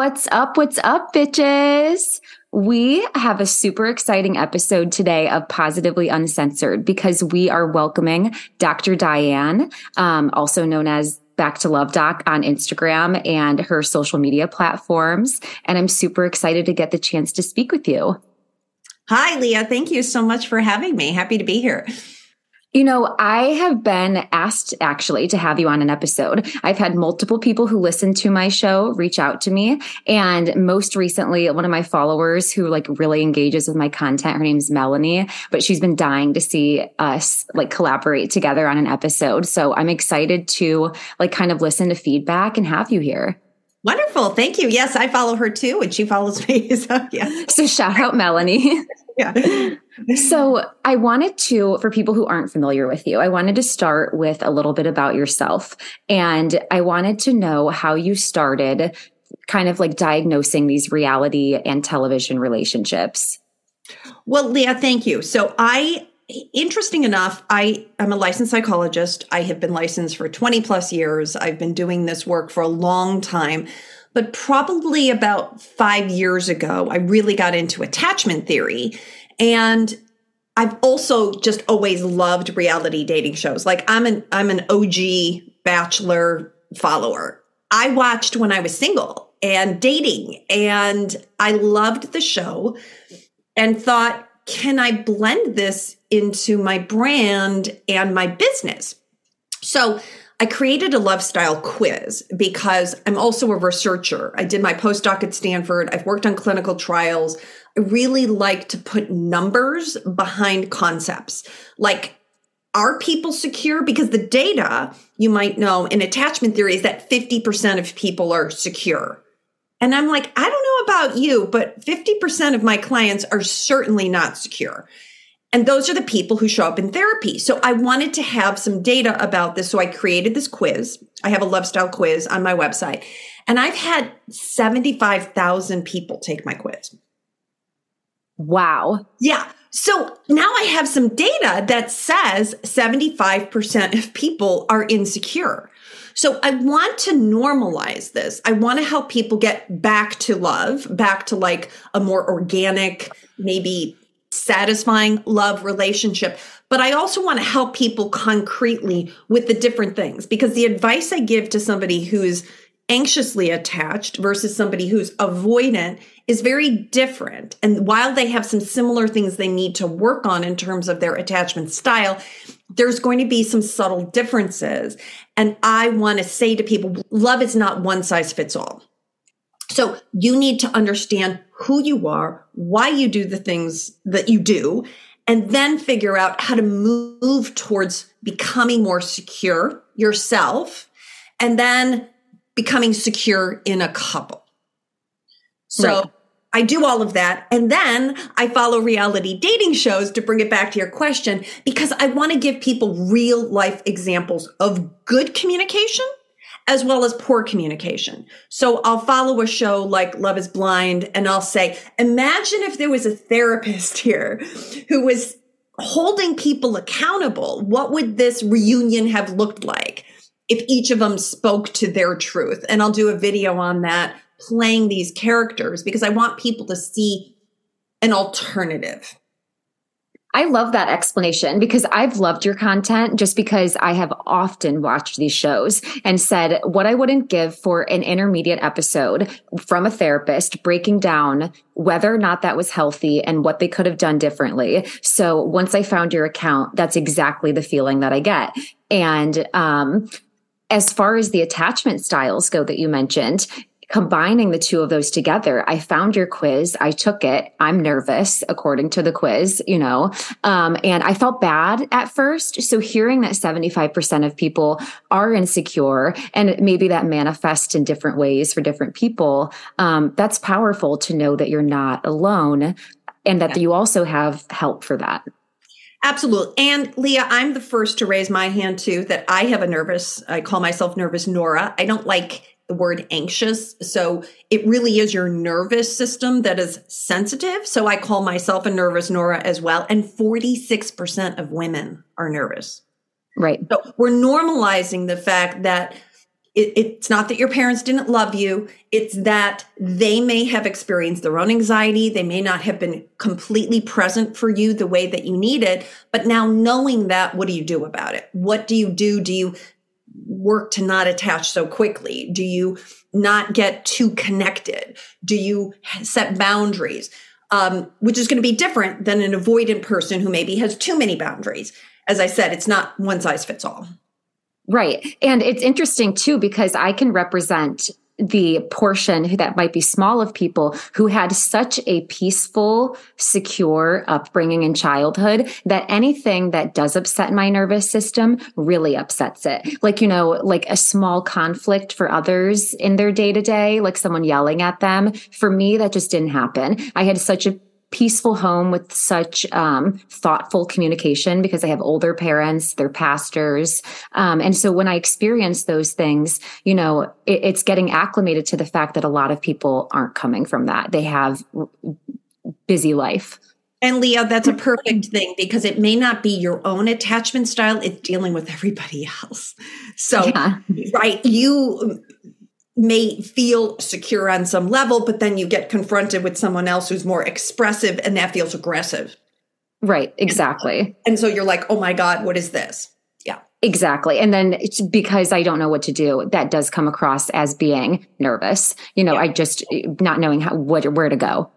What's up? What's up, bitches? We have a super exciting episode today of Positively Uncensored because we are welcoming Dr. Diane, um, also known as Back to Love Doc on Instagram and her social media platforms. And I'm super excited to get the chance to speak with you. Hi, Leah. Thank you so much for having me. Happy to be here. You know, I have been asked actually to have you on an episode. I've had multiple people who listen to my show reach out to me. And most recently, one of my followers who like really engages with my content, her name's Melanie, but she's been dying to see us like collaborate together on an episode. So I'm excited to like kind of listen to feedback and have you here. Wonderful. Thank you. Yes, I follow her too, and she follows me. So, yeah. So, shout out Melanie. yeah. So, I wanted to, for people who aren't familiar with you, I wanted to start with a little bit about yourself. And I wanted to know how you started kind of like diagnosing these reality and television relationships. Well, Leah, thank you. So, I interesting enough, I am a licensed psychologist. I have been licensed for 20 plus years. I've been doing this work for a long time. But probably about five years ago, I really got into attachment theory. And I've also just always loved reality dating shows. Like I'm an I'm an OG bachelor follower. I watched when I was single and dating and I loved the show and thought, can I blend this into my brand and my business? So I created a love style quiz because I'm also a researcher. I did my postdoc at Stanford. I've worked on clinical trials. I really like to put numbers behind concepts. Like, are people secure? Because the data you might know in attachment theory is that 50% of people are secure. And I'm like, I don't know about you, but 50% of my clients are certainly not secure. And those are the people who show up in therapy. So I wanted to have some data about this. So I created this quiz. I have a love style quiz on my website. And I've had 75,000 people take my quiz. Wow. Yeah. So now I have some data that says 75% of people are insecure. So I want to normalize this. I want to help people get back to love, back to like a more organic, maybe satisfying love relationship. But I also want to help people concretely with the different things because the advice I give to somebody who's anxiously attached versus somebody who's avoidant is very different. And while they have some similar things they need to work on in terms of their attachment style, there's going to be some subtle differences. And I want to say to people, love is not one size fits all. So you need to understand who you are, why you do the things that you do, and then figure out how to move towards becoming more secure yourself and then becoming secure in a couple. So right. I do all of that. And then I follow reality dating shows to bring it back to your question because I want to give people real life examples of good communication as well as poor communication. So I'll follow a show like Love is Blind and I'll say, imagine if there was a therapist here who was holding people accountable. What would this reunion have looked like if each of them spoke to their truth? And I'll do a video on that playing these characters because I want people to see an alternative. I love that explanation because I've loved your content just because I have often watched these shows and said what I wouldn't give for an intermediate episode from a therapist breaking down whether or not that was healthy and what they could have done differently. So once I found your account, that's exactly the feeling that I get. And, um, as far as the attachment styles go that you mentioned, combining the two of those together, I found your quiz. I took it. I'm nervous according to the quiz, you know, um, and I felt bad at first. So hearing that 75% of people are insecure and maybe that manifests in different ways for different people, um, that's powerful to know that you're not alone and that yeah. you also have help for that. Absolutely. And Leah, I'm the first to raise my hand too that I have a nervous, I call myself nervous Nora. I don't like the word anxious. So it really is your nervous system that is sensitive. So I call myself a nervous Nora as well. And 46% of women are nervous. Right. So we're normalizing the fact that it, it's not that your parents didn't love you. It's that they may have experienced their own anxiety. They may not have been completely present for you the way that you needed. But now knowing that, what do you do about it? What do you do? Do you work to not attach so quickly? Do you not get too connected? Do you set boundaries? Um, which is going to be different than an avoidant person who maybe has too many boundaries. As I said, it's not one size fits all. Right. And it's interesting too, because I can represent the portion that might be small of people who had such a peaceful, secure upbringing in childhood that anything that does upset my nervous system really upsets it. Like, you know, like a small conflict for others in their day to day, like someone yelling at them. For me, that just didn't happen. I had such a peaceful home with such um, thoughtful communication because I have older parents, they're pastors. Um, and so when I experience those things, you know, it, it's getting acclimated to the fact that a lot of people aren't coming from that. They have busy life. And Leah, that's a perfect thing because it may not be your own attachment style, it's dealing with everybody else. So, yeah. right, you may feel secure on some level, but then you get confronted with someone else who's more expressive and that feels aggressive. Right, exactly. And so you're like, oh my God, what is this? Yeah. Exactly. And then because I don't know what to do, that does come across as being nervous. You know, yeah. I just not knowing how what where to go.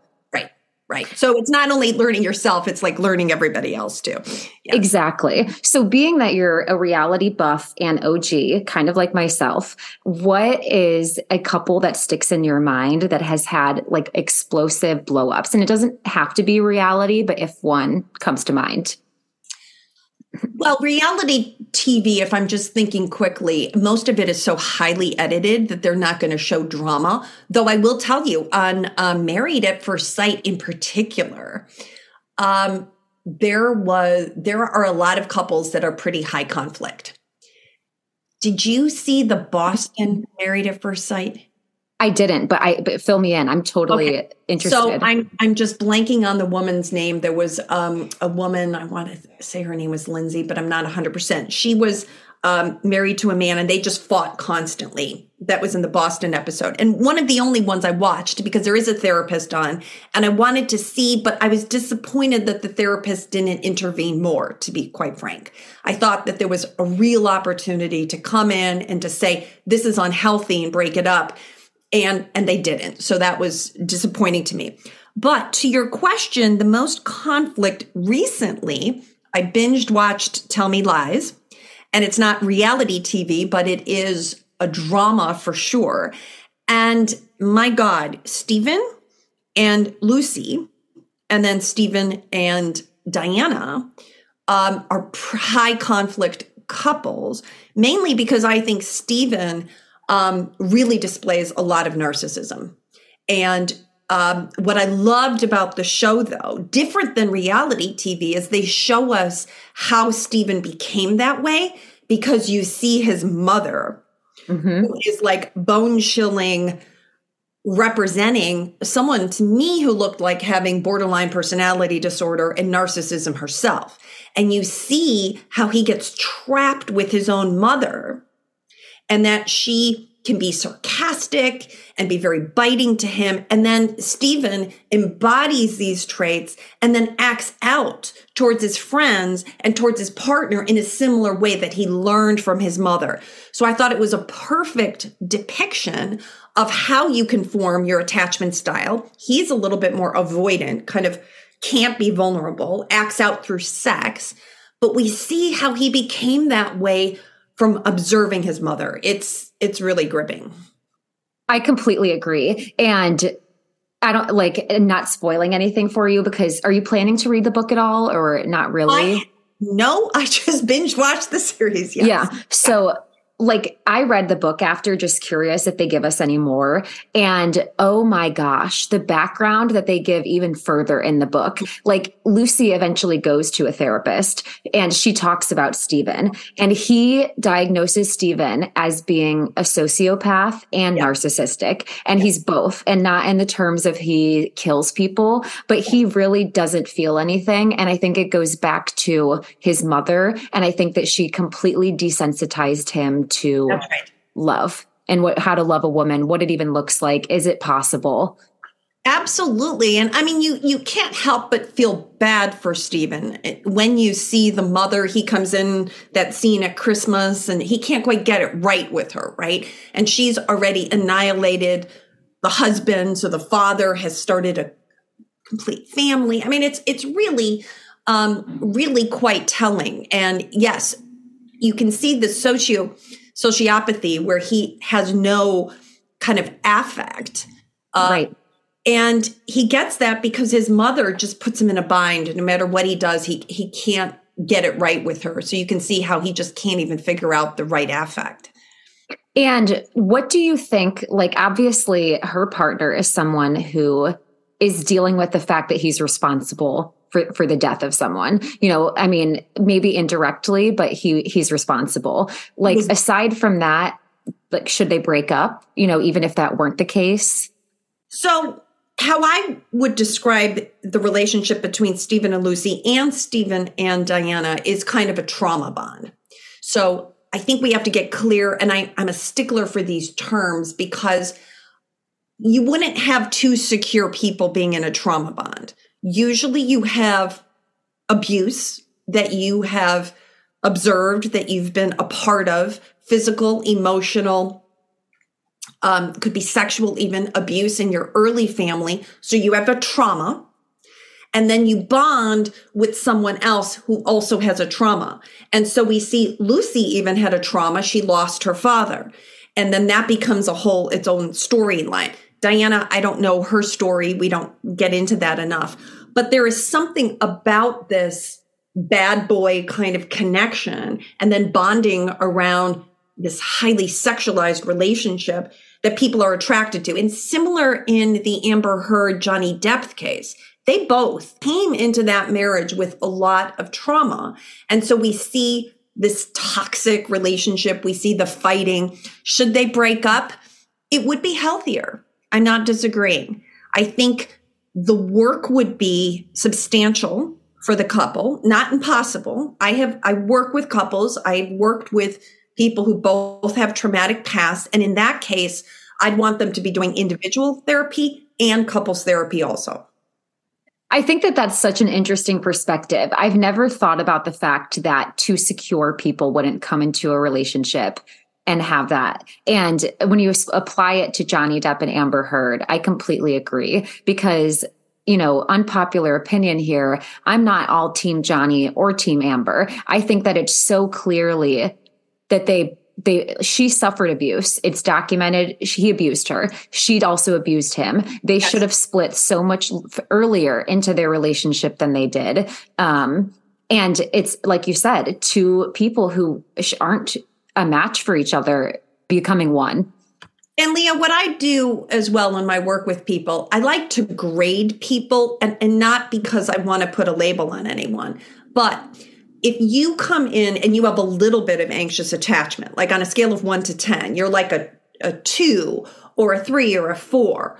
Right. So it's not only learning yourself, it's like learning everybody else too. Exactly. So being that you're a reality buff and OG, kind of like myself, what is a couple that sticks in your mind that has had like explosive blowups? And it doesn't have to be reality, but if one comes to mind. Well, reality TV, if I'm just thinking quickly, most of it is so highly edited that they're not going to show drama. Though I will tell you, on um, Married at First Sight in particular, um, there was there are a lot of couples that are pretty high conflict. Did you see the Boston Married at First Sight? I didn't, but I but fill me in. I'm totally okay. interested. So I'm I'm just blanking on the woman's name. There was um, a woman. I want to say her name was Lindsay, but I'm not 100. percent She was um, married to a man, and they just fought constantly. That was in the Boston episode, and one of the only ones I watched because there is a therapist on, and I wanted to see, but I was disappointed that the therapist didn't intervene more. To be quite frank, I thought that there was a real opportunity to come in and to say this is unhealthy and break it up and and they didn't. So that was disappointing to me. But to your question the most conflict recently i binged watched tell me lies and it's not reality tv but it is a drama for sure. And my god stephen and lucy and then stephen and diana um, are high conflict couples mainly because i think stephen um, really displays a lot of narcissism. And um, what I loved about the show, though, different than reality TV, is they show us how Stephen became that way because you see his mother, mm-hmm. who is like bone chilling, representing someone to me who looked like having borderline personality disorder and narcissism herself. And you see how he gets trapped with his own mother and that she can be sarcastic and be very biting to him. And then Stephen embodies these traits and then acts out towards his friends and towards his partner in a similar way that he learned from his mother. So I thought it was a perfect depiction of how you can form your attachment style. He's a little bit more avoidant, kind of can't be vulnerable, acts out through sex. But we see how he became that way from observing his mother. It's it's really gripping. I completely agree. And I don't like not spoiling anything for you because are you planning to read the book at all or not really? I, no, I just binge watched the series. Yes. Yeah. So like I read the book after just curious if they give us any more. And oh my gosh, the background that they give even further in the book. Like Lucy eventually goes to a therapist and she talks about Stephen and he diagnoses Stephen as being a sociopath and yeah. narcissistic. And yeah. he's both and not in the terms of he kills people, but he really doesn't feel anything. And I think it goes back to his mother. And I think that she completely desensitized him to right. love and what how to love a woman, what it even looks like. Is it possible? Absolutely. And I mean you you can't help but feel bad for Stephen. When you see the mother, he comes in that scene at Christmas and he can't quite get it right with her, right? And she's already annihilated the husband, so the father has started a complete family. I mean it's it's really um really quite telling. And yes, you can see the socio sociopathy where he has no kind of affect. Uh, right and he gets that because his mother just puts him in a bind. No matter what he does, he he can't get it right with her. So you can see how he just can't even figure out the right affect. And what do you think? Like, obviously, her partner is someone who is dealing with the fact that he's responsible for, for the death of someone. You know, I mean, maybe indirectly, but he he's responsible. Like, mm-hmm. aside from that, like, should they break up? You know, even if that weren't the case. So how I would describe the relationship between Stephen and Lucy and Stephen and Diana is kind of a trauma bond. So I think we have to get clear, and I, I'm a stickler for these terms because you wouldn't have two secure people being in a trauma bond. Usually you have abuse that you have observed, that you've been a part of, physical, emotional, um, could be sexual, even abuse in your early family. So you have a trauma. And then you bond with someone else who also has a trauma. And so we see Lucy even had a trauma. She lost her father. And then that becomes a whole, its own storyline. Diana, I don't know her story. We don't get into that enough. But there is something about this bad boy kind of connection and then bonding around this highly sexualized relationship that people are attracted to. And similar in the Amber Heard Johnny Depp case, they both came into that marriage with a lot of trauma. And so we see this toxic relationship. We see the fighting. Should they break up? It would be healthier. I'm not disagreeing. I think the work would be substantial for the couple, not impossible. I have, I work with couples. I've worked with people who both have traumatic past. And in that case, I'd want them to be doing individual therapy and couples therapy also. I think that that's such an interesting perspective. I've never thought about the fact that two secure people wouldn't come into a relationship and have that. And when you apply it to Johnny Depp and Amber Heard, I completely agree because you know, unpopular opinion here. I'm not all team Johnny or team Amber. I think that it's so clearly that they they she suffered abuse it's documented he abused her she'd also abused him they yes. should have split so much earlier into their relationship than they did um and it's like you said two people who aren't a match for each other becoming one. And Leah, what I do as well in my work with people, I like to grade people and, and not because I want to put a label on anyone, but if you come in and you have a little bit of anxious attachment, like on a scale of one to 10, you're like a, a two or a three or a four,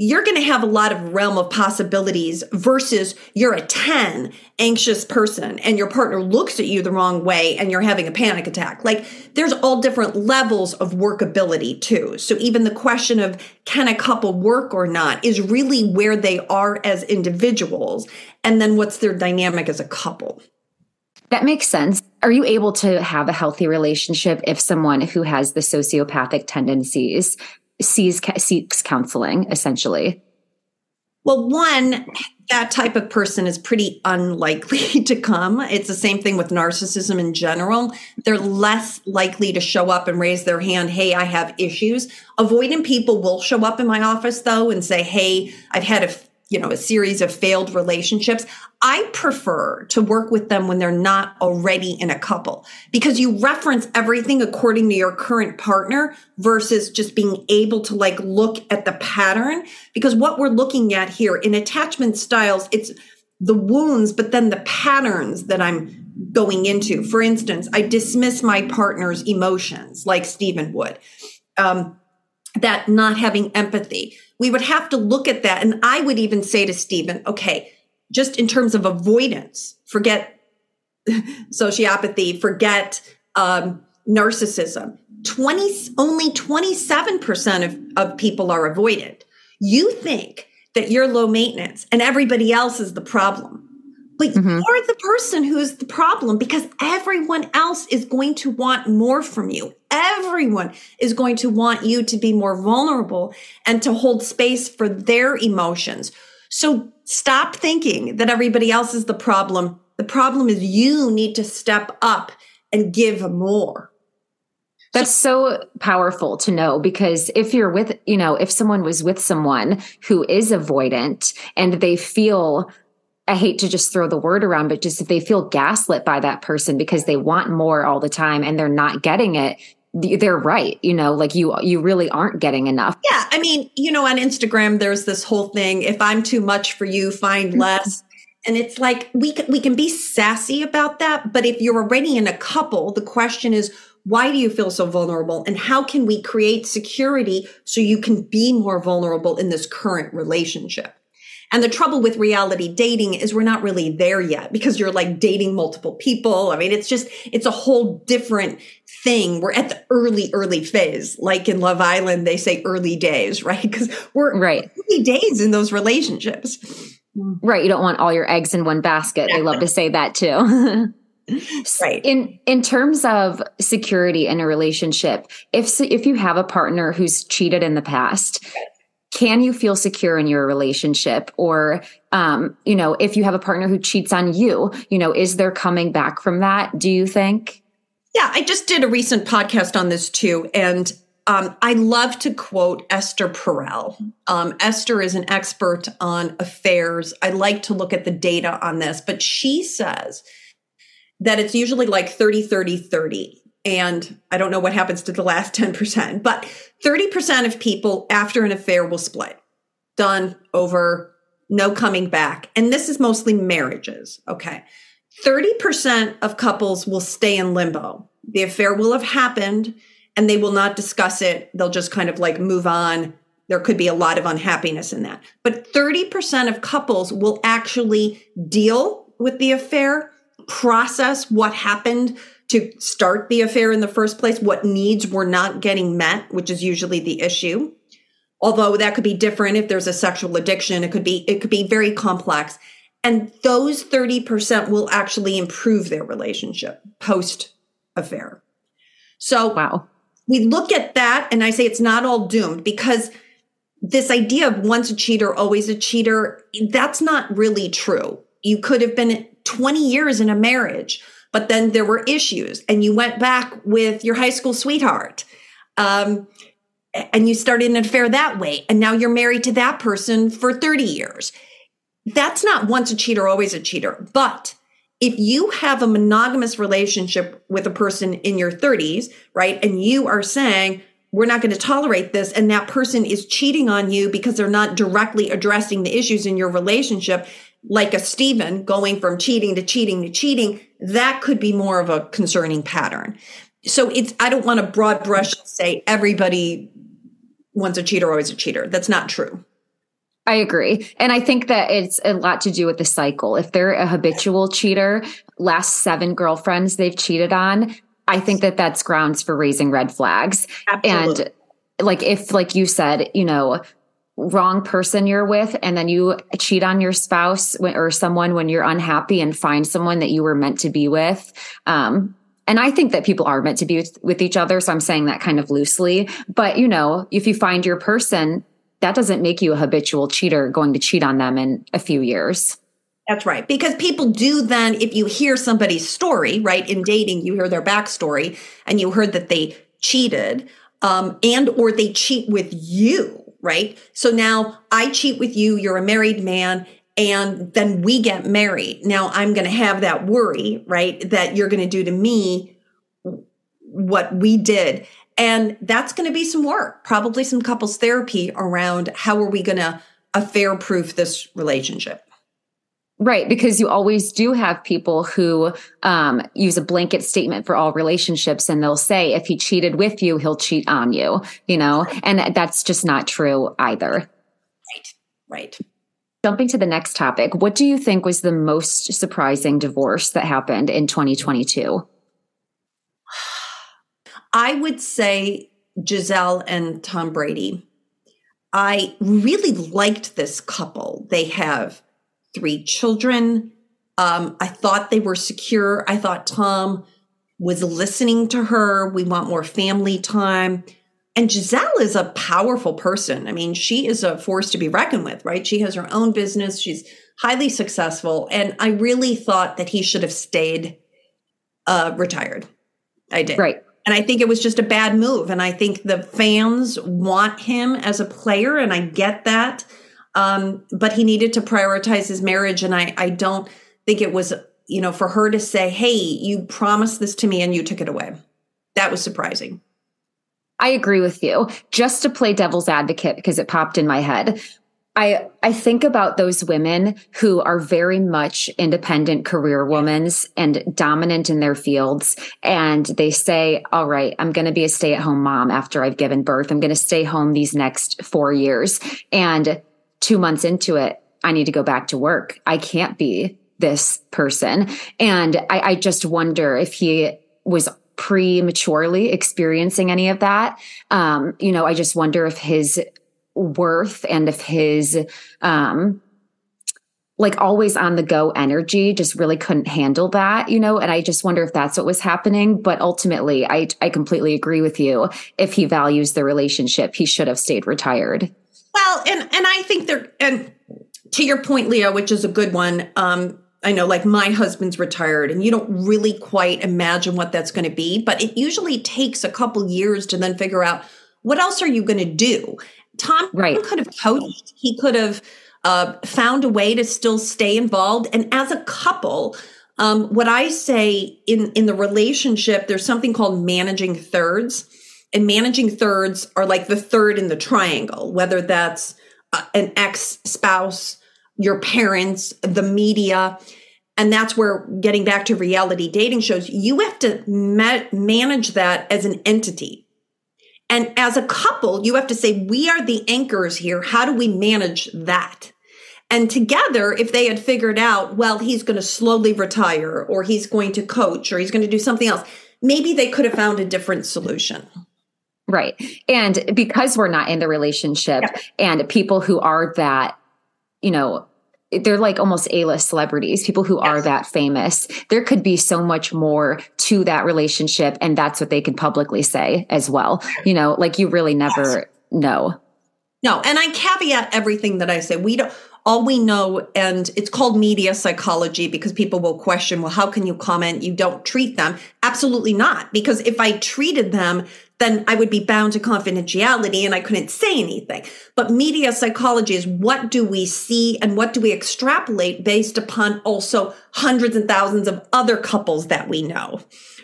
you're going to have a lot of realm of possibilities versus you're a 10 anxious person and your partner looks at you the wrong way and you're having a panic attack. Like there's all different levels of workability too. So even the question of can a couple work or not is really where they are as individuals and then what's their dynamic as a couple. That makes sense. Are you able to have a healthy relationship if someone who has the sociopathic tendencies sees seeks counseling essentially? Well, one, that type of person is pretty unlikely to come. It's the same thing with narcissism in general. They're less likely to show up and raise their hand, hey, I have issues. Avoidant people will show up in my office though and say, hey, I've had a you know, a series of failed relationships. I prefer to work with them when they're not already in a couple because you reference everything according to your current partner versus just being able to like look at the pattern. Because what we're looking at here in attachment styles, it's the wounds, but then the patterns that I'm going into. For instance, I dismiss my partner's emotions like Stephen would. Um, that not having empathy we would have to look at that. And I would even say to Stephen, okay, just in terms of avoidance, forget sociopathy, forget um, narcissism. 20, only 27% of, of people are avoided. You think that you're low maintenance and everybody else is the problem. But mm-hmm. you're the person who is the problem because everyone else is going to want more from you. Everyone is going to want you to be more vulnerable and to hold space for their emotions. So stop thinking that everybody else is the problem. The problem is you need to step up and give more. That's so powerful to know because if you're with, you know, if someone was with someone who is avoidant and they feel, I hate to just throw the word around, but just if they feel gaslit by that person because they want more all the time and they're not getting it, they're right you know like you you really aren't getting enough yeah i mean you know on instagram there's this whole thing if i'm too much for you find mm-hmm. less and it's like we can, we can be sassy about that but if you're already in a couple the question is why do you feel so vulnerable? And how can we create security so you can be more vulnerable in this current relationship? And the trouble with reality dating is we're not really there yet because you're like dating multiple people. I mean, it's just, it's a whole different thing. We're at the early, early phase. Like in Love Island, they say early days, right? Because we're right. early days in those relationships. Right. You don't want all your eggs in one basket. Exactly. They love to say that too. right in in terms of security in a relationship if if you have a partner who's cheated in the past can you feel secure in your relationship or um you know if you have a partner who cheats on you you know is there coming back from that do you think yeah i just did a recent podcast on this too and um, I love to quote Esther Perel. Um, Esther is an expert on affairs. I like to look at the data on this, but she says that it's usually like 30, 30, 30. And I don't know what happens to the last 10%, but 30% of people after an affair will split. Done, over, no coming back. And this is mostly marriages. Okay. 30% of couples will stay in limbo. The affair will have happened and they will not discuss it. They'll just kind of like move on. There could be a lot of unhappiness in that. But 30% of couples will actually deal with the affair process what happened to start the affair in the first place, what needs were not getting met, which is usually the issue. Although that could be different if there's a sexual addiction, it could be it could be very complex. And those 30% will actually improve their relationship post affair. So wow. We look at that and I say it's not all doomed because this idea of once a cheater, always a cheater, that's not really true. You could have been 20 years in a marriage, but then there were issues and you went back with your high school sweetheart. Um, and you started an affair that way. And now you're married to that person for 30 years. That's not once a cheater, always a cheater. But if you have a monogamous relationship with a person in your 30s, right, and you are saying, we're not going to tolerate this, and that person is cheating on you because they're not directly addressing the issues in your relationship, like a Stephen going from cheating to cheating to cheating, that could be more of a concerning pattern. So it's, I don't want to broad brush say everybody wants a cheater, always a cheater. That's not true. I agree. And I think that it's a lot to do with the cycle. If they're a habitual cheater, last seven girlfriends they've cheated on, I think that that's grounds for raising red flags. Absolutely. And like if like you said, you know, wrong person you're with and then you cheat on your spouse or someone when you're unhappy and find someone that you were meant to be with. Um, and i think that people are meant to be with, with each other so i'm saying that kind of loosely. But you know if you find your person that doesn't make you a habitual cheater going to cheat on them in a few years. That's right. Because people do then, if you hear somebody's story, right, in dating, you hear their backstory and you heard that they cheated, um, and or they cheat with you, right? So now I cheat with you, you're a married man, and then we get married. Now I'm going to have that worry, right? That you're going to do to me what we did. And that's going to be some work, probably some couples therapy around how are we going to affair proof this relationship. Right, because you always do have people who um, use a blanket statement for all relationships, and they'll say, if he cheated with you, he'll cheat on you, you know, and that's just not true either. Right, right. Jumping to the next topic, what do you think was the most surprising divorce that happened in 2022? I would say Gisele and Tom Brady. I really liked this couple. They have three children. Um, I thought they were secure. I thought Tom was listening to her. We want more family time. And Gisele is a powerful person. I mean, she is a force to be reckoned with, right? She has her own business. She's highly successful. And I really thought that he should have stayed uh, retired. I did. Right. And I think it was just a bad move. And I think the fans want him as a player, and I get that. Um, but he needed to prioritize his marriage. And I, I don't think it was, you know, for her to say, hey, you promised this to me and you took it away. That was surprising. I agree with you. Just to play devil's advocate, because it popped in my head. I, I think about those women who are very much independent career women and dominant in their fields. And they say, all right, I'm going to be a stay at home mom after I've given birth. I'm going to stay home these next four years. And two months into it, I need to go back to work. I can't be this person. And I, I just wonder if he was prematurely experiencing any of that. Um, you know, I just wonder if his worth and if his um like always on the go energy just really couldn't handle that you know and i just wonder if that's what was happening but ultimately i i completely agree with you if he values the relationship he should have stayed retired well and and i think there and to your point leah which is a good one um I know like my husband's retired and you don't really quite imagine what that's going to be, but it usually takes a couple years to then figure out what else are you going to do? Tom right. could have coached. He could have uh, found a way to still stay involved. And as a couple, um, what I say in in the relationship, there's something called managing thirds, and managing thirds are like the third in the triangle, whether that's uh, an ex spouse, your parents, the media. And that's where getting back to reality dating shows, you have to ma- manage that as an entity. And as a couple, you have to say, we are the anchors here. How do we manage that? And together, if they had figured out, well, he's going to slowly retire or he's going to coach or he's going to do something else, maybe they could have found a different solution. Right. And because we're not in the relationship and people who are that, you know, they're like almost A-list celebrities, people who yes. are that famous. There could be so much more to that relationship and that's what they can publicly say as well. You know, like you really never yes. know. No, and I caveat everything that I say. We don't all we know and it's called media psychology because people will question, well, how can you comment you don't treat them? Absolutely not, because if I treated them then I would be bound to confidentiality and I couldn't say anything. But media psychology is what do we see and what do we extrapolate based upon also hundreds and thousands of other couples that we know.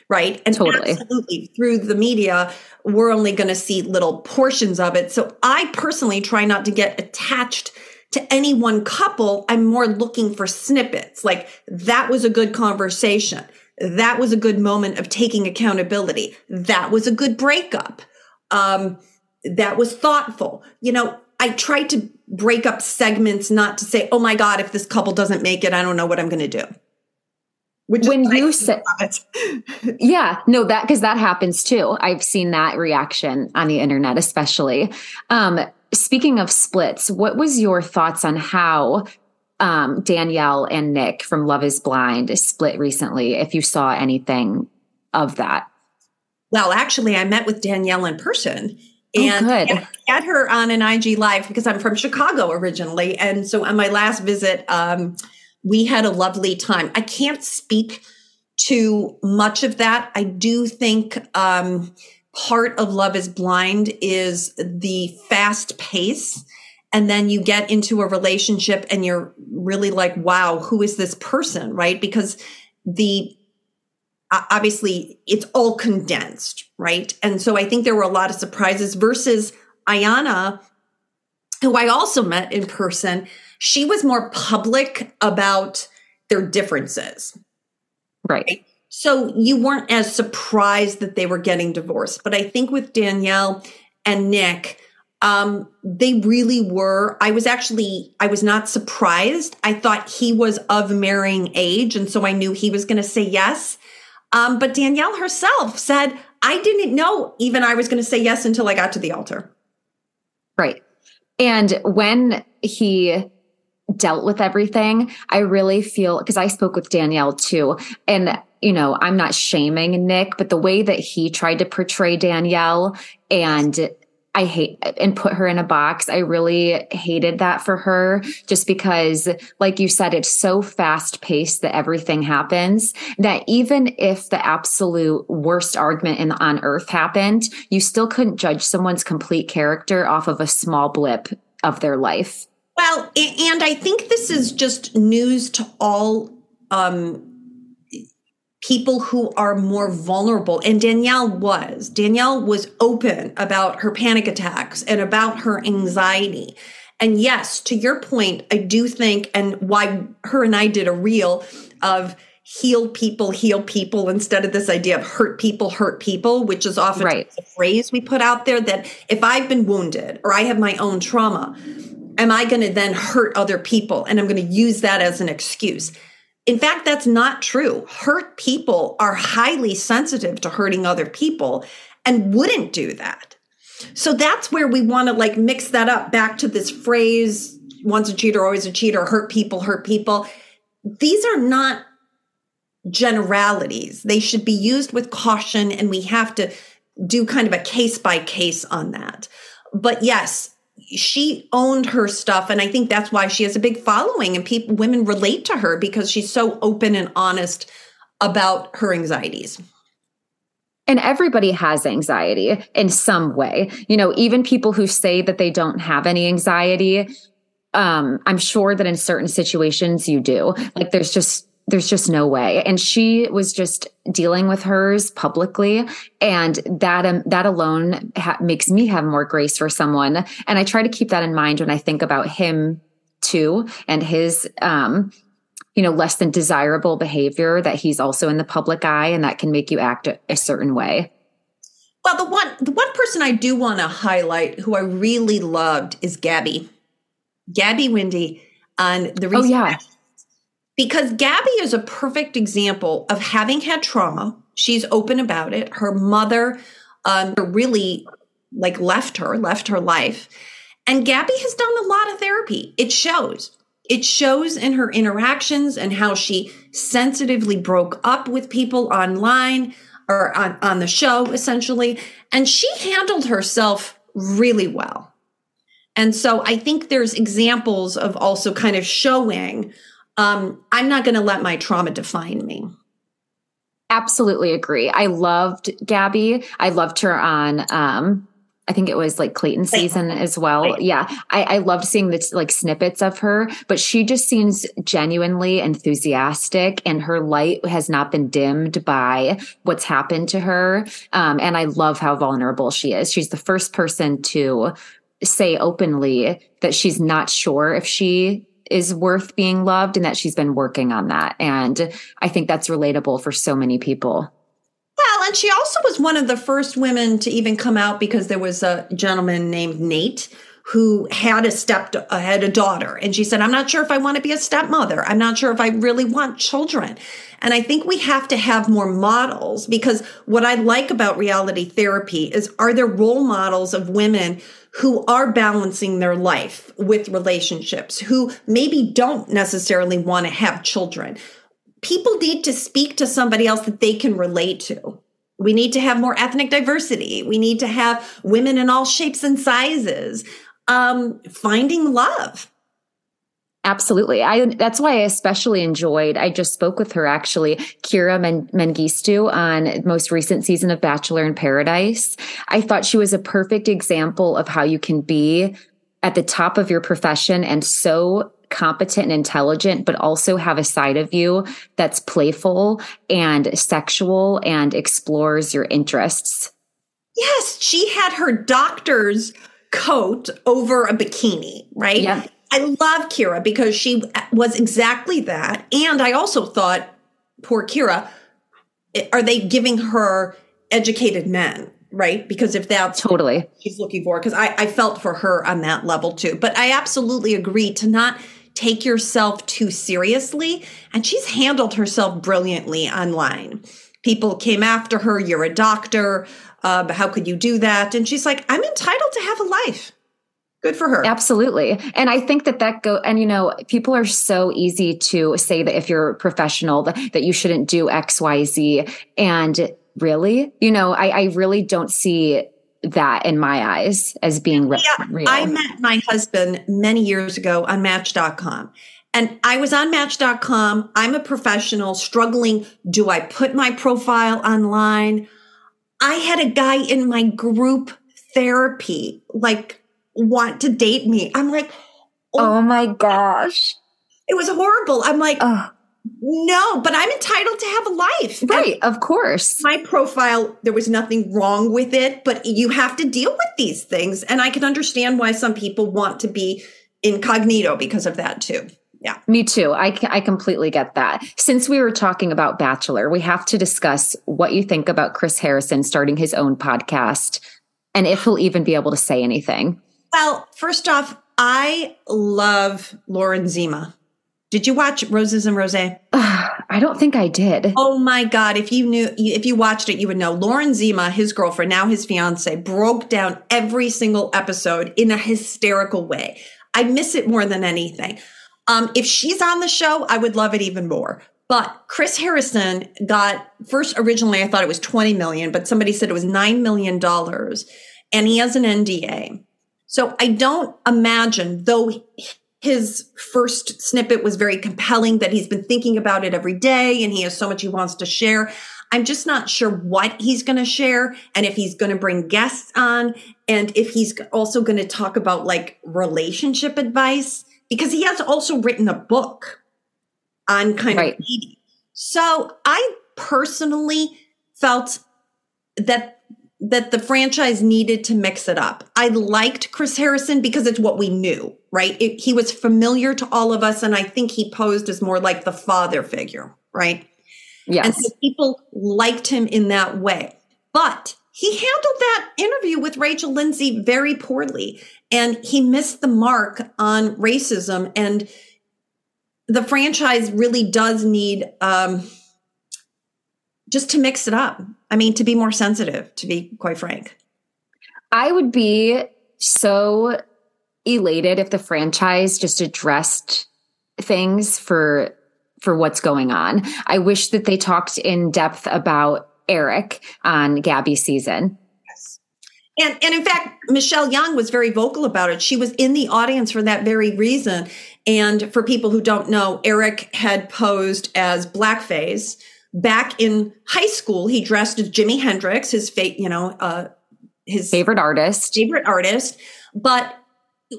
Right. And totally. absolutely through the media, we're only going to see little portions of it. So I personally try not to get attached to any one couple. I'm more looking for snippets like that was a good conversation that was a good moment of taking accountability. That was a good breakup. Um, that was thoughtful. You know, I tried to break up segments, not to say, oh my God, if this couple doesn't make it, I don't know what I'm going to do. Which when you said, yeah, no, that because that happens too. I've seen that reaction on the internet, especially. Um, speaking of splits, what was your thoughts on how um, Danielle and Nick from Love is Blind split recently, if you saw anything of that. Well, actually, I met with Danielle in person oh, and oh, had her on an IG Live because I'm from Chicago originally. And so on my last visit, um, we had a lovely time. I can't speak to much of that. I do think um, part of Love is Blind is the fast pace and then you get into a relationship and you're really like wow who is this person right? Because the obviously it's all condensed right? And so i think there were a lot of surprises versus Iyanna who i also met in person she was more public about their differences. Right, right? so you weren't as surprised that they were getting divorced. But i think with danielle and nick um, they really were. I was actually, I was not surprised. I thought he was of marrying age. And so I knew he was going to say yes. Um, but Danielle herself said, I didn't know even I was going to say yes until I got to the altar. Right. And when he dealt with everything, I really feel because I spoke with Danielle too. And, you know, I'm not shaming Nick, but the way that he tried to portray Danielle and I hate and put her in a box. I really hated that for her just because, like you said, it's so fast paced that everything happens that even if the absolute worst argument in, on earth happened, you still couldn't judge someone's complete character off of a small blip of their life. Well, and I think this is just news to all um, people who are more vulnerable. And Danielle was. Danielle was open about her panic attacks and about her anxiety. And yes, to your point, I do think, and why her and I did a reel of heal people, heal people instead of this idea of hurt people, hurt people, which is often right. a phrase we put out there that if I've been wounded or I have my own trauma, am I going to then hurt other people? And I'm going to use that as an excuse. In fact, that's not true. Hurt people are highly sensitive to hurting other people and wouldn't do that. So that's where we want to like mix that up back to this phrase once a cheater, always a cheater, hurt people, hurt people. These are not generalities. They should be used with caution, and we have to do kind of a case by case on that. But yes, she owned her stuff and i think that's why she has a big following and people women relate to her because she's so open and honest about her anxieties. And everybody has anxiety in some way. You know even people who say that they don't have any anxiety um i'm sure that in certain situations you do. Like there's just there's just no way. And she was just dealing with hers publicly. And that um, that alone ha- makes me have more grace for someone. And i try to keep that in mind when i think about him too and his um you know less than desirable behavior that he's also in the public eye and that can make you act a, a certain way. Well the one the one person i do want to highlight who i really loved is gabby. Gabby windey on the reason oh yeah because Gabby is a perfect example of having had trauma. She's open about it. Her mother um, really like left her, left her life. And Gabby has done a lot of therapy. It shows. It shows in her interactions and how she sensitively broke up with people online or on, on the show, essentially. And she handled herself really well. And so I think there's examples of also kind of showing um, I'm not going to let my trauma define me. Absolutely agree. I loved Gabby. I loved her on um I think it was like Clayton season as well. Yeah. I, I loved seeing the like snippets of her, but she just seems genuinely enthusiastic and her light has not been dimmed by what's happened to her. Um, and I love how vulnerable she is. She's the first person to say openly that she's not sure if she is worth being loved and that she's been working on that. And I think that's relatable for so many people. Well, and she also was one of the first women to even come out because there was a gentleman named Nate who had a step uh, had a daughter and she said i'm not sure if i want to be a stepmother i'm not sure if i really want children and i think we have to have more models because what i like about reality therapy is are there role models of women who are balancing their life with relationships, who maybe don't necessarily want to have children. People need to speak to somebody else that they can relate to. We need to have more ethnic diversity. We need to have women in all shapes and sizes. Um, finding love. Absolutely. I that's why I especially enjoyed. I just spoke with her actually, Kira Men- Mengistu on most recent season of Bachelor in Paradise. I thought she was a perfect example of how you can be at the top of your profession and so competent and intelligent, but also have a side of you that's playful and sexual and explores your interests. Yes, she had her doctor's coat over a bikini, right? Yeah. I love Kira because she was exactly that. And I also thought, poor Kira, are they giving her educated men? Right. Because if that's totally she's looking for, because I, I felt for her on that level too. But I absolutely agree to not take yourself too seriously. And she's handled herself brilliantly online. people came after her. You're a doctor. Uh, how could you do that? And she's like, I'm entitled to have a life. Good for her. Absolutely. And I think that that go and you know, people are so easy to say that if you're a professional that, that you shouldn't do X, Y, Z. And really, you know, I, I really don't see that in my eyes as being re- yeah, real. I met my husband many years ago on Match.com. And I was on Match.com. I'm a professional struggling. Do I put my profile online? I had a guy in my group therapy, like want to date me. I'm like, oh, oh my gosh. It was horrible. I'm like, oh. no, but I'm entitled to have a life. Right, and of course. My profile, there was nothing wrong with it, but you have to deal with these things. And I can understand why some people want to be incognito because of that too. Yeah. Me too. I, I completely get that. Since we were talking about Bachelor, we have to discuss what you think about Chris Harrison starting his own podcast and if he'll even be able to say anything. Well, first off, I love Lauren Zima. Did you watch Roses and Rosé? I don't think I did. Oh my God. If you knew, if you watched it, you would know. Lauren Zima, his girlfriend, now his fiance, broke down every single episode in a hysterical way. I miss it more than anything. Um, if she's on the show, I would love it even more. But Chris Harrison got first originally I thought it was 20 million, but somebody said it was 9 million dollars and he has an NDA. So I don't imagine, though his first snippet was very compelling, that he's been thinking about it every day and he has so much he wants to share. I'm just not sure what he's going to share and if he's going to bring guests on and if he's also going to talk about like relationship advice because he has also written a book on kind right. of dating. So I personally felt that that the franchise needed to mix it up. I liked Chris Harrison because it's what we knew, right? It, he was familiar to all of us. And I think he posed as more like the father figure, right? Yes. And so people liked him in that way. But he handled that interview with Rachel Lindsay very poorly. And he missed the mark on racism. And the franchise really does need, um, just to mix it up. I mean, to be more sensitive, to be quite frank. I would be so elated if the franchise just addressed things for for what's going on. I wish that they talked in depth about Eric on Gabby's season. Yes. And and in fact, Michelle Young was very vocal about it. She was in the audience for that very reason. And for people who don't know, Eric had posed as blackface back in high school, he dressed as Jimi Hendrix, his fate, you know, uh, his favorite artist, favorite artist. But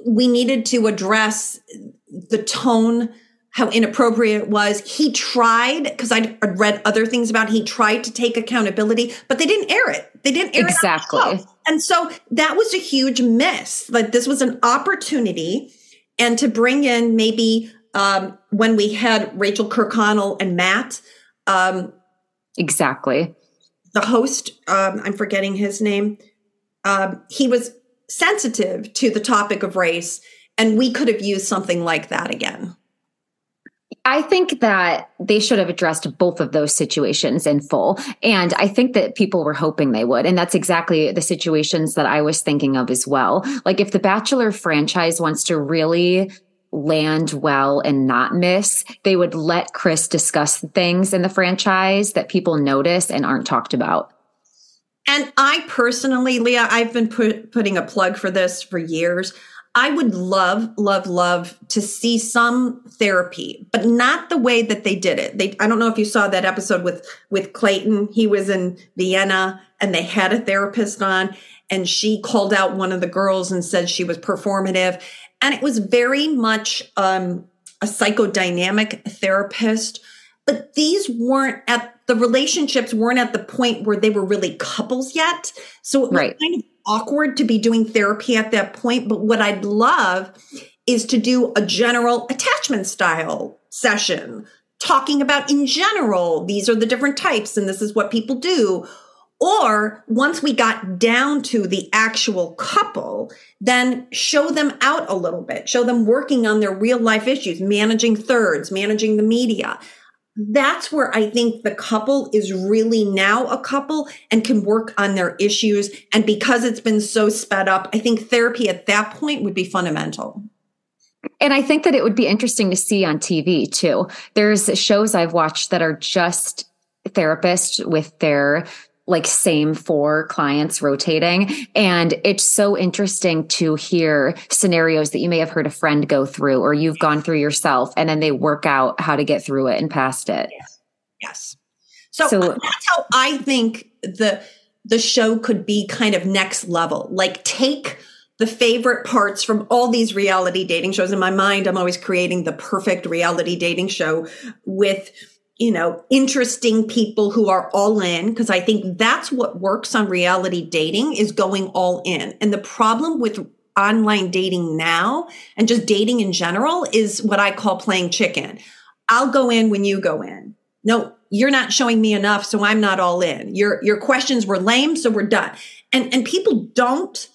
we needed to address the tone, how inappropriate it was. He tried because I'd read other things about. It, he tried to take accountability, but they didn't air it. They didn't air exactly. it exactly. And so that was a huge miss. Like this was an opportunity, and to bring in maybe um, when we had Rachel Kirkconnell and Matt um, exactly. The host, um, I'm forgetting his name. Um, he was sensitive to the topic of race, and we could have used something like that again. I think that they should have addressed both of those situations in full. And I think that people were hoping they would. And that's exactly the situations that I was thinking of as well. Like if the Bachelor franchise wants to really land well and not miss, they would let Chris discuss things in the franchise that people notice and aren't talked about. And I personally, Leah, I've been put, putting a plug for this for years. I would love, love, love to see some therapy, but not the way that they did it. They, I don't know if you saw that episode with, with Clayton. He was in Vienna and they had a therapist on and she called out one of the girls and said she was performative. And it was very much um, a psychodynamic therapist, but these weren't at the relationships weren't at the point where they were really couples yet. So it was right. kind of awkward to be doing therapy at that point. But what I'd love is to do a general attachment style session, talking about in general, these are the different types and this is what people do or once we got down to the actual couple, then show them out a little bit, show them working on their real life issues, managing thirds, managing the media. that's where I think the couple is really now a couple and can work on their issues. And because it's been so sped up, I think therapy at that point would be fundamental. And I think that it would be interesting to see on TV too. There's shows I've watched that are just therapists with their like same four clients rotating. And it's so interesting to hear scenarios that you may have heard a friend go through or you've gone through yourself and then they work out how to get through it and past it. Yes. yes. So, so that's how I think the the show could be kind of next level. Like take the favorite parts from all these reality dating shows. In my mind, I'm always creating the perfect reality dating show with you know, interesting people who are all in, because I think that's what works on reality dating is going all in. And the problem with online dating now and just dating in general is what I call playing chicken. I'll go in when you go in. No, you're not showing me enough, so I'm not all in. Your your questions were lame, so we're done. And and people don't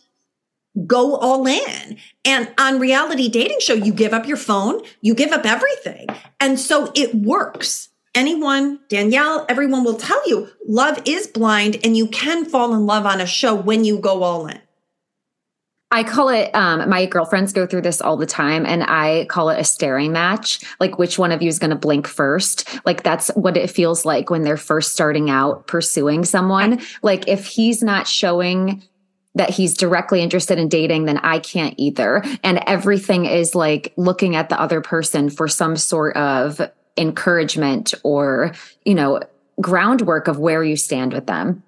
go all in. And on reality dating show, you give up your phone, you give up everything. And so it works anyone, Danielle, everyone will tell you love is blind and you can fall in love on a show when you go all in. I call it, um, my girlfriends go through this all the time, and I call it a staring match. Like, which one of you is going to blink first? Like, that's what it feels like when they're first starting out pursuing someone. Like, if he's not showing that he's directly interested in dating, then I can't either. And everything is like looking at the other person for some sort of encouragement or, you know, groundwork of where you stand with them.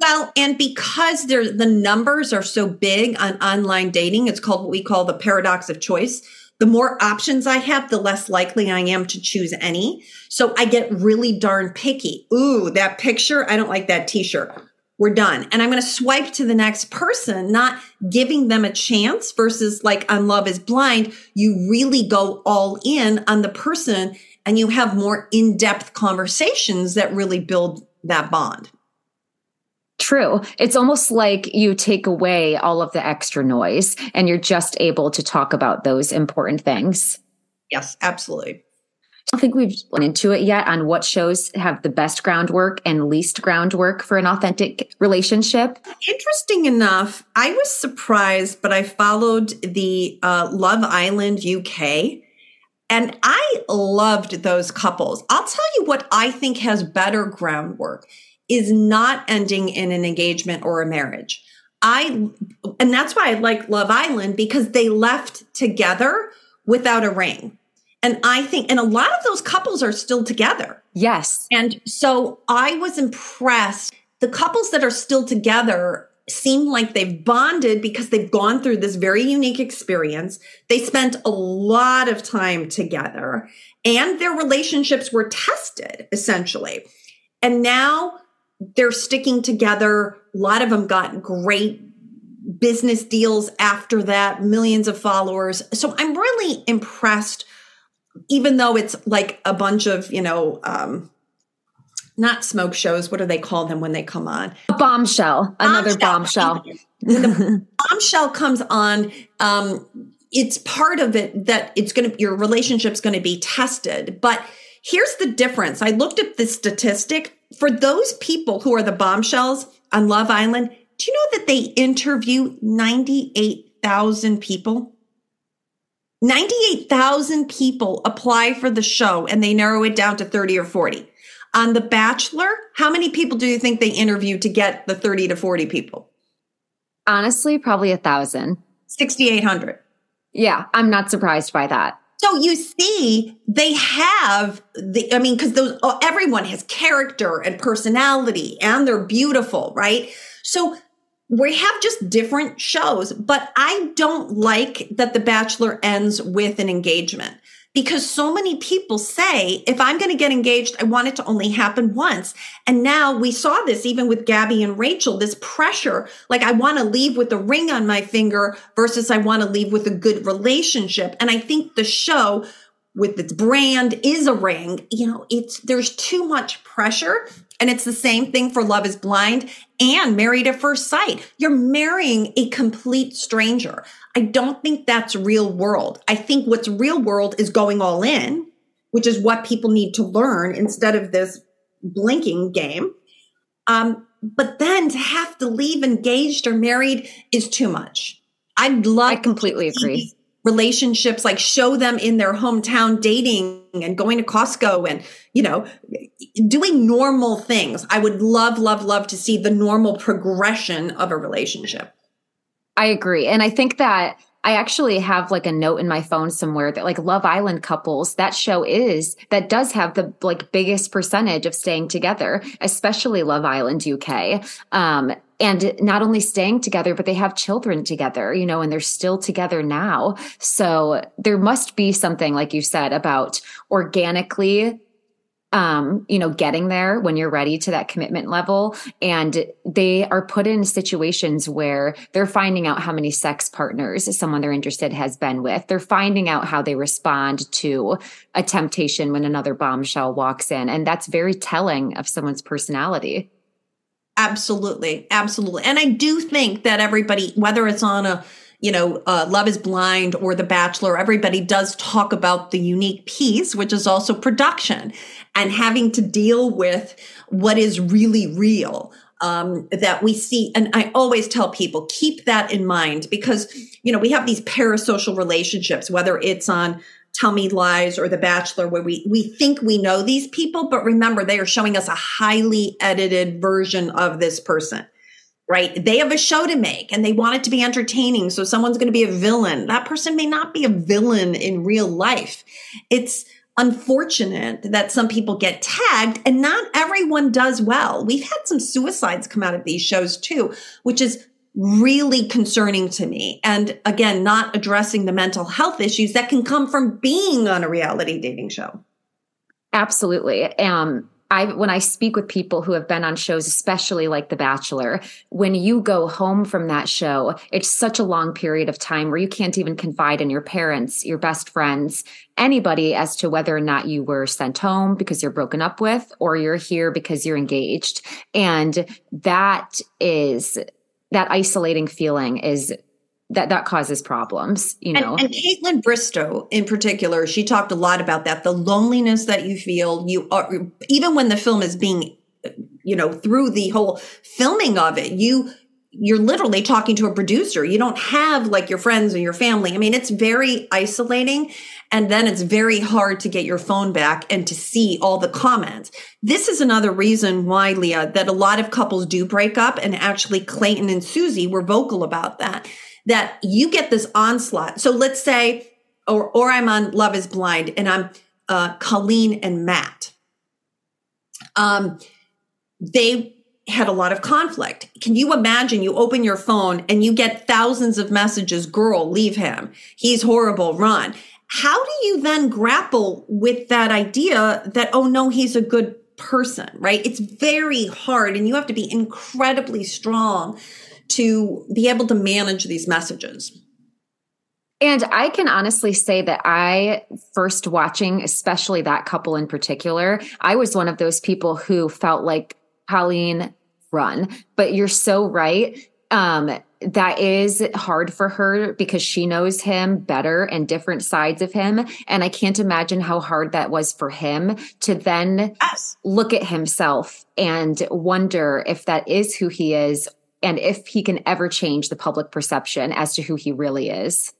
Well, and because there the numbers are so big on online dating, it's called what we call the paradox of choice. The more options I have, the less likely I am to choose any. So I get really darn picky. Ooh, that picture, I don't like that t-shirt. We're done. And I'm going to swipe to the next person, not giving them a chance versus like on Love is Blind. You really go all in on the person and you have more in-depth conversations that really build that bond. True. It's almost like you take away all of the extra noise and you're just able to talk about those important things. Yes, absolutely. I don't think we've gone into it yet on what shows have the best groundwork and least groundwork for an authentic relationship. Interesting enough, I was surprised, but I followed the uh, Love Island UK and I loved those couples. I'll tell you what I think has better groundwork is not ending in an engagement or a marriage. I, and that's why I like Love Island because they left together without a ring. And I think, and a lot of those couples are still together. Yes. And so I was impressed. The couples that are still together seem like they've bonded because they've gone through this very unique experience. They spent a lot of time together and their relationships were tested essentially. And now they're sticking together. A lot of them got great business deals after that, millions of followers. So I'm really impressed, even though it's like a bunch of, you know, um, not smoke shows. What do they call them when they come on? A bombshell. Another bombshell. when the bombshell comes on, um, it's part of it that it's going to, your relationship's going to be tested. But here's the difference. I looked at the statistic for those people who are the bombshells on Love Island. Do you know that they interview 98,000 people? 98,000 people apply for the show and they narrow it down to 30 or 40. On The Bachelor, how many people do you think they interview to get the 30 to 40 people? Honestly, probably a thousand. 6,800. Yeah, I'm not surprised by that. So you see, they have the, I mean, because those, oh, everyone has character and personality and they're beautiful, right? So we have just different shows, but I don't like that The Bachelor ends with an engagement because so many people say, if I'm going to get engaged, I want it to only happen once. And now we saw this even with Gabby and Rachel, this pressure. Like I want to leave with a ring on my finger versus I want to leave with a good relationship. And I think the show with its brand is a ring. You know, it's, there's too much pressure. And it's the same thing for Love is Blind and Married at First Sight. You're marrying a complete stranger. I don't think that's real world. I think what's real world is going all in which is what people need to learn instead of this blinking game. Um, but then to have to leave engaged or married is too much. I'd love I completely agree. Relationships like show them in their hometown dating and going to Costco and, you know, doing normal things. I would love, love, love to see the normal progression of a relationship. I agree. And I think that I actually have like a note in my phone somewhere that like Love Island couples, that show is that does have the like biggest percentage of staying together, especially Love Island UK. Um, and not only staying together, but they have children together, you know, and they're still together now. So there must be something, like you said, about organically um, you know, getting there when you're ready to that commitment level. And they are put in situations where they're finding out how many sex partners someone they're interested has been with. They're finding out how they respond to a temptation when another bombshell walks in. And that's very telling of someone's personality. Absolutely. Absolutely. And I do think that everybody, whether it's on a you know, uh, Love is Blind or The Bachelor, everybody does talk about the unique piece, which is also production and having to deal with what is really real um, that we see. And I always tell people keep that in mind because, you know, we have these parasocial relationships, whether it's on Tell Me Lies or The Bachelor, where we, we think we know these people, but remember, they are showing us a highly edited version of this person right? They have a show to make and they want it to be entertaining. So someone's going to be a villain. That person may not be a villain in real life. It's unfortunate that some people get tagged and not everyone does well. We've had some suicides come out of these shows too, which is really concerning to me. And again, not addressing the mental health issues that can come from being on a reality dating show. Absolutely. Um, I when I speak with people who have been on shows, especially like The Bachelor, when you go home from that show, it's such a long period of time where you can't even confide in your parents, your best friends, anybody as to whether or not you were sent home because you're broken up with or you're here because you're engaged. And that is that isolating feeling is that that causes problems, you know. And, and Kaitlyn Bristowe, in particular, she talked a lot about that. The loneliness that you feel, you are even when the film is being, you know, through the whole filming of it, you you're literally talking to a producer. You don't have like your friends or your family. I mean, it's very isolating. And then it's very hard to get your phone back and to see all the comments. This is another reason why, Leah, that a lot of couples do break up. And actually, Clayton and Susie were vocal about that that you get this onslaught. So let's say, or, or I'm on Love is Blind and I'm uh, Colleen and Matt. Um, they had a lot of conflict. Can you imagine you open your phone and you get thousands of messages, girl, leave him. He's horrible, run. How do you then grapple with that idea that, oh no, he's a good person, right? It's very hard and you have to be incredibly strong to be able to manage these messages. And I can honestly say that I first watching, especially that couple in particular, I was one of those people who felt like Colleen run. But you're so right. Um, that is hard for her because she knows him better and different sides of him. And I can't imagine how hard that was for him to then yes. look at himself and wonder if that is who he is and if he can ever change the public perception as to who he really is.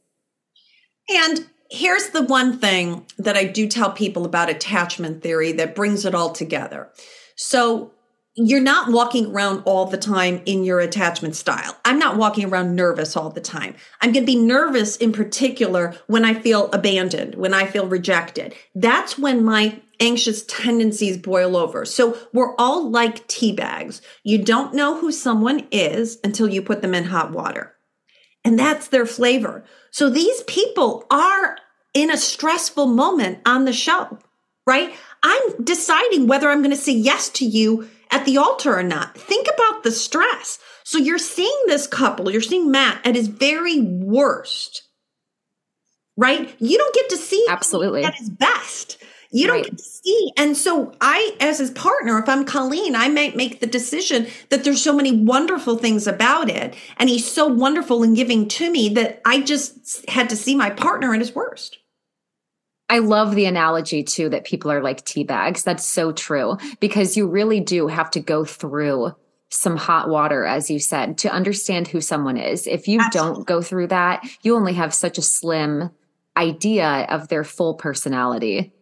And here's the one thing that I do tell people about attachment theory that brings it all together. So you're not walking around all the time in your attachment style. I'm not walking around nervous all the time. I'm going to be nervous in particular when I feel abandoned, when I feel rejected. That's when my anxious tendencies boil over. So we're all like tea bags. You don't know who someone is until you put them in hot water. And that's their flavor. So these people are in a stressful moment on the show, right? I'm deciding whether I'm going to say yes to you at the altar or not. Think about the stress. So you're seeing this couple, you're seeing Matt at his very worst, right? You don't get to see absolutely at his best. You don't right. get to see. And so I, as his partner, if I'm Colleen, I might make the decision that there's so many wonderful things about it. And he's so wonderful in giving to me that I just had to see my partner at his worst. I love the analogy too that people are like tea bags. That's so true because you really do have to go through some hot water, as you said, to understand who someone is. If you Absolutely. don't go through that, you only have such a slim idea of their full personality.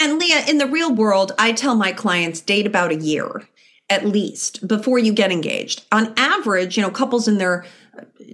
And Leah, in the real world, I tell my clients date about a year at least before you get engaged. On average, you know, couples in their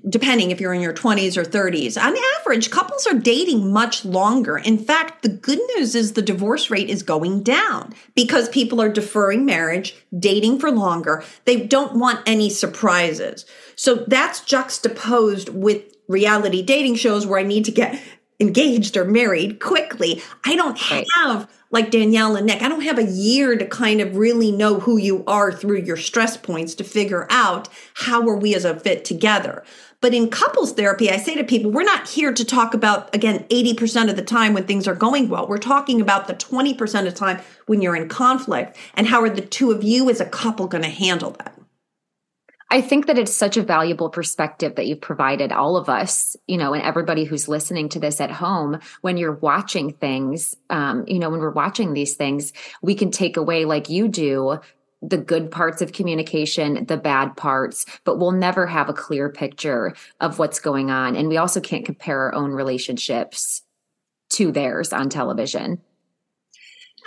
depending if you're in your 20s or 30s, on average, couples are dating much longer. In fact, the good news is the divorce rate is going down because people are deferring marriage, dating for longer. They don't want any surprises. So that's juxtaposed with reality dating shows where I need to get engaged or married quickly. I don't have like Danielle and Nick. I don't have a year to kind of really know who you are through your stress points to figure out how are we as a fit together. But in couples therapy, I say to people, we're not here to talk about, again, 80% of the time when things are going well. We're talking about the 20% of the time when you're in conflict and how are the two of you as a couple going to handle that? I think that it's such a valuable perspective that you've provided all of us, you know, and everybody who's listening to this at home. When you're watching things, um, you know, when we're watching these things, we can take away, like you do, the good parts of communication, the bad parts, but we'll never have a clear picture of what's going on. And we also can't compare our own relationships to theirs on television.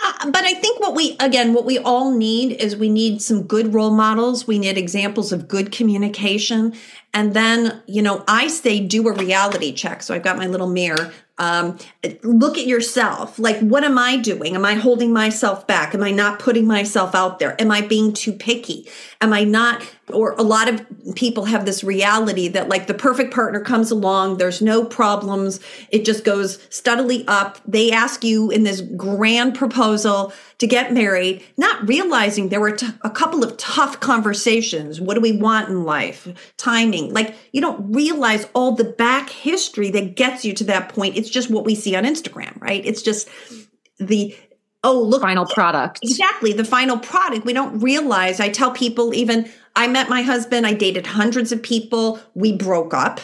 Uh, but I think what we, again, what we all need is we need some good role models. We need examples of good communication. And then, you know, I say do a reality check. So I've got my little mirror um, look at yourself. Like, what am I doing? Am I holding myself back? Am I not putting myself out there? Am I being too picky? Am I not? Or a lot of people have this reality that like the perfect partner comes along, there's no problems, it just goes steadily up. They ask you in this grand proposal to get married, not realizing there were t- a couple of tough conversations. What do we want in life? Timing. Like, you don't realize all the back history that gets you to that point it's just what we see on Instagram, right? It's just the oh look final product exactly the final product we don't realize i tell people even i met my husband i dated hundreds of people we broke up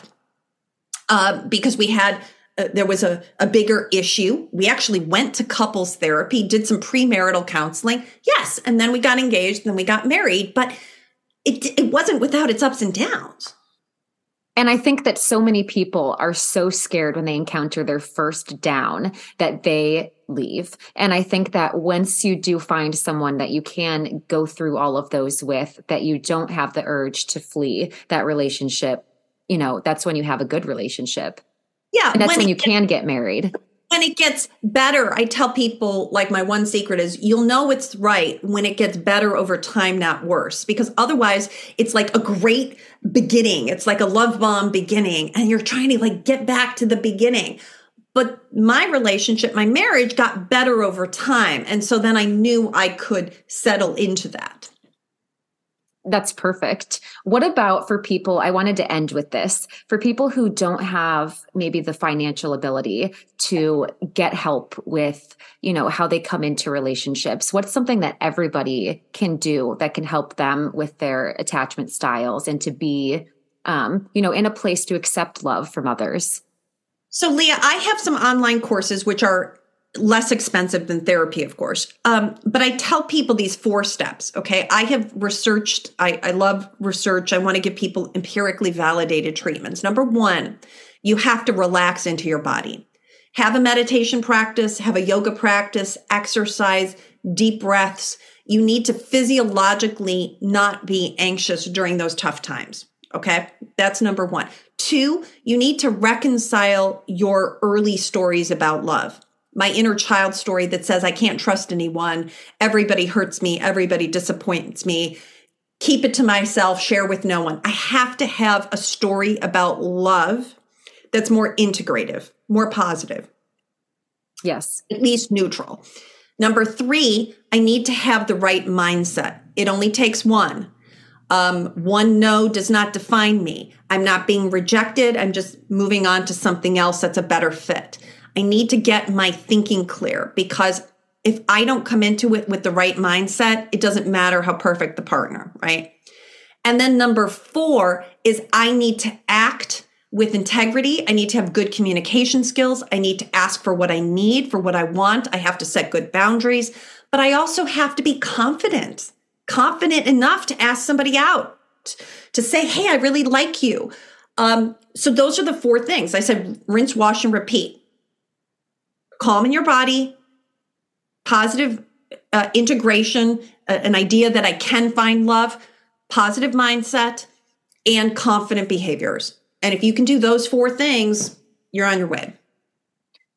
uh, because we had uh, there was a, a bigger issue. We actually went to couples therapy did some premarital counseling. Yes and then we got engaged and we got married but it, it wasn't without its ups and downs. And I think that so many people are so scared when they encounter their first down that they leave. And I think that once you do find someone that you can go through all of those with, that you don't have the urge to flee that relationship, you know, that's when you have a good relationship. Yeah. And that's when, when you can get married when it gets better, I tell people like my one secret is you'll know it's right when it gets better over time, not worse. Because otherwise it's like a great beginning. It's like a love bomb beginning and you're trying to like get back to the beginning. But my relationship, my marriage got better over time. And so then I knew I could settle into that. That's perfect. What about for people? I wanted to end with this for people who don't have maybe the financial ability to get help with, you know, how they come into relationships. What's something that everybody can do that can help them with their attachment styles and to be, um, you know, in a place to accept love from others? So, Leah, I have some online courses which are less expensive than therapy, of course. Um, but I tell people these four steps. Okay. I have researched, I, I love research. I want to give people empirically validated treatments. Number one, you have to relax into your body. Have a meditation practice, have a yoga practice, exercise, deep breaths. You need to physiologically not be anxious during those tough times. Okay. That's number one. Two, you need to reconcile your early stories about love my inner child story that says I can't trust anyone, everybody hurts me, everybody disappoints me. Keep it to myself, share with no one. I have to have a story about love that's more integrative, more positive. Yes. At least neutral. Number three, I need to have the right mindset. It only takes one. Um, one no does not define me. I'm not being rejected. I'm just moving on to something else that's a better fit. I need to get my thinking clear because if I don't come into it with the right mindset, it doesn't matter how perfect the partner, right? And then number four is I need to act with integrity. I need to have good communication skills. I need to ask for what I need, for what I want. I have to set good boundaries, but I also have to be confident, confident enough to ask somebody out, to say, Hey, I really like you. Um, so those are the four things I said rinse, wash, and repeat. Calm in your body, positive uh, integration, uh, an idea that I can find love, positive mindset, and confident behaviors. And if you can do those four things, you're on your way.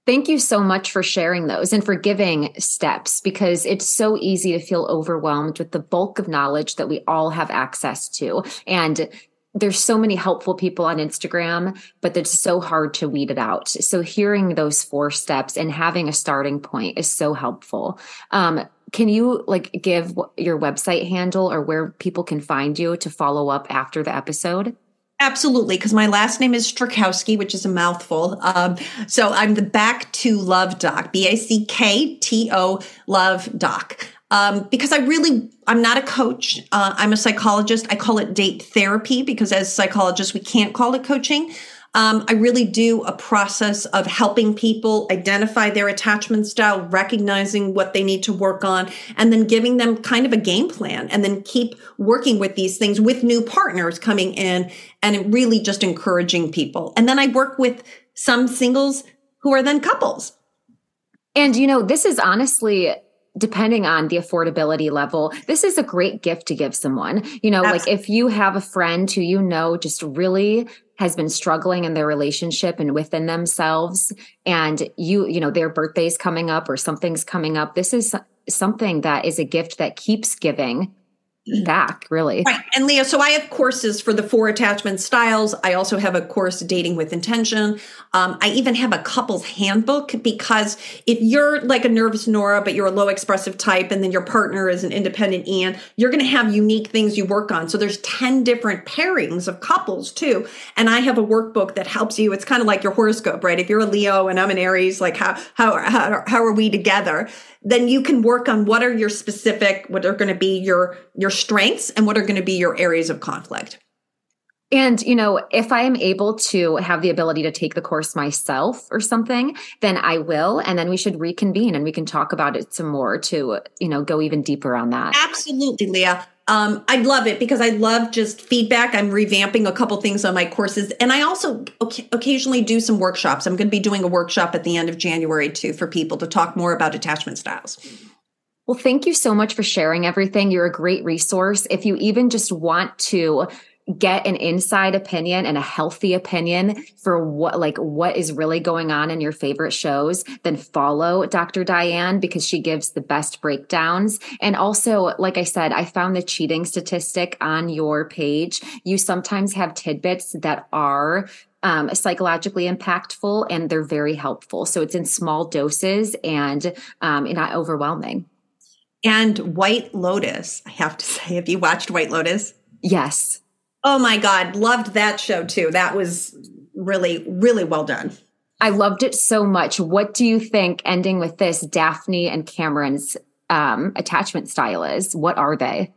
Thank you so much for sharing those and for giving steps because it's so easy to feel overwhelmed with the bulk of knowledge that we all have access to. And there's so many helpful people on Instagram, but it's so hard to weed it out. So hearing those four steps and having a starting point is so helpful. Um, can you like give your website handle or where people can find you to follow up after the episode? Absolutely, because my last name is Strachowski, which is a mouthful. Um, so I'm the Back to Love Doc, B A C K T O Love Doc. Um, because I really, I'm not a coach. Uh, I'm a psychologist. I call it date therapy because as psychologists, we can't call it coaching. Um, I really do a process of helping people identify their attachment style, recognizing what they need to work on, and then giving them kind of a game plan and then keep working with these things with new partners coming in and really just encouraging people. And then I work with some singles who are then couples. And you know, this is honestly depending on the affordability level, this is a great gift to give someone. You know, Absolutely. like if you have a friend who you know just really has been struggling in their relationship and within themselves and you you know their birthday's coming up or something's coming up this is something that is a gift that keeps giving back really. Right. And leah so i have courses for the four attachment styles. I also have a course dating with intention. Um, i even have a couples handbook because if you're like a nervous nora but you're a low expressive type and then your partner is an independent ian you're going to have unique things you work on. So there's 10 different pairings of couples too. And i have a workbook that helps you. It's kind of like your horoscope right? If you're a leo and i'm an aries like how how how, how are we together then you can work on what are your specific, what are going to be your, your strengths and what are going to be your areas of conflict. And, you know, if I am able to have the ability to take the course myself or something, then I will. And then we should reconvene and we can talk about it some more to, you know, go even deeper on that. Absolutely, Leah. Um, I love it because I love just feedback. I'm revamping a couple things on my courses. And I also occasionally do some workshops. I'm going to be doing a workshop at the end of January too for people to talk more about attachment styles. Well, thank you so much for sharing everything. You're a great resource. If you even just want to get an inside opinion and a healthy opinion for what like what is really going on in your favorite shows then follow dr diane because she gives the best breakdowns. And also like i said i found the cheating statistic on your page. You sometimes have tidbits that are um, psychologically impactful and they're very helpful. So it's in small doses and um, not overwhelming. And white lotus i have to say have you watched white lotus? Yes Oh my God, loved that show too. That was really, really well done. I loved it so much. What do you think, ending with this, Daphne and Cameron's um, attachment style is? What are they?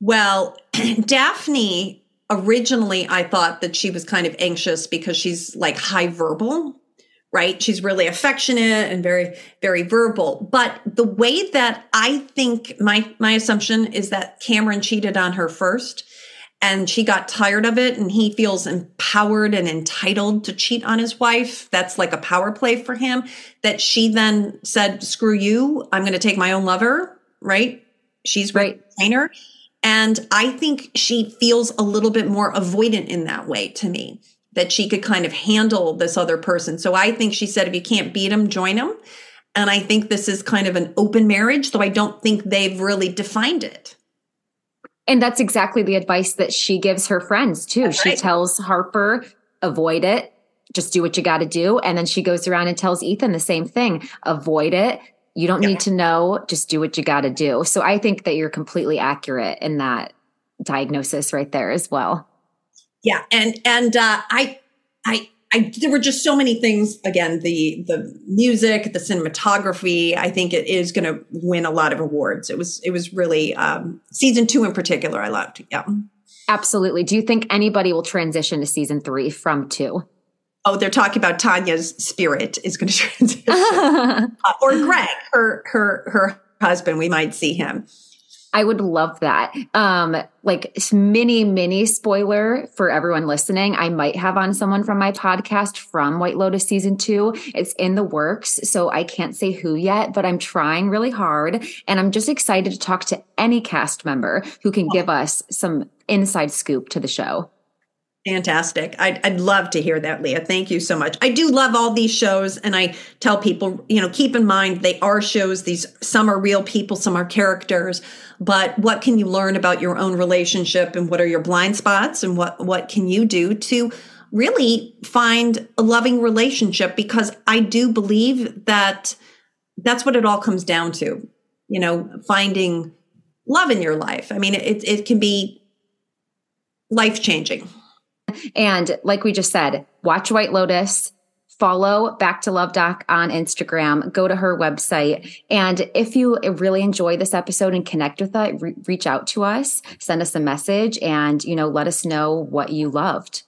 Well, Daphne, originally, I thought that she was kind of anxious because she's like high verbal, right? She's really affectionate and very, very verbal. But the way that I think my, my assumption is that Cameron cheated on her first and she got tired of it and he feels empowered and entitled to cheat on his wife. That's like a power play for him that she then said screw you. I'm going to take my own lover right? She's right. trainer. And i think she feels a little bit more avoidant in that way to me that she could kind of handle this other person. So i think she said if you can't beat him join him and i think this is kind of an open marriage though i don't think they've really defined it and that's exactly the advice that she gives her friends too. That's she right. tells Harper, avoid it, just do what you got to do. And then she goes around and tells Ethan the same thing avoid it. You don't yeah. need to know, just do what you got to do. So I think that you're completely accurate in that diagnosis right there as well. Yeah. And, and, uh, I, I, I, there were just so many things. Again, the the music, the cinematography. I think it is going to win a lot of awards. It was it was really um, season two in particular. I loved. Yeah. Absolutely. Do you think anybody will transition to season three from two? Oh, they're talking about Tanya's spirit is going to transition, uh, or Greg, her her her husband. We might see him. I would love that. Um, like mini, mini spoiler for everyone listening. I might have on someone from my podcast from White Lotus season two. It's in the works. So I can't say who yet, but I'm trying really hard. And I'm just excited to talk to any cast member who can give us some inside scoop to the show. Fantastic. I'd, I'd love to hear that, Leah. Thank you so much. I do love all these shows. And I tell people, you know, keep in mind they are shows. These, some are real people, some are characters. But what can you learn about your own relationship and what are your blind spots and what, what can you do to really find a loving relationship? Because I do believe that that's what it all comes down to, you know, finding love in your life. I mean, it, it can be life changing. And like we just said, watch White Lotus, follow Back to Love Doc on Instagram, go to her website. And if you really enjoy this episode and connect with it, re- reach out to us, send us a message and, you know, let us know what you loved.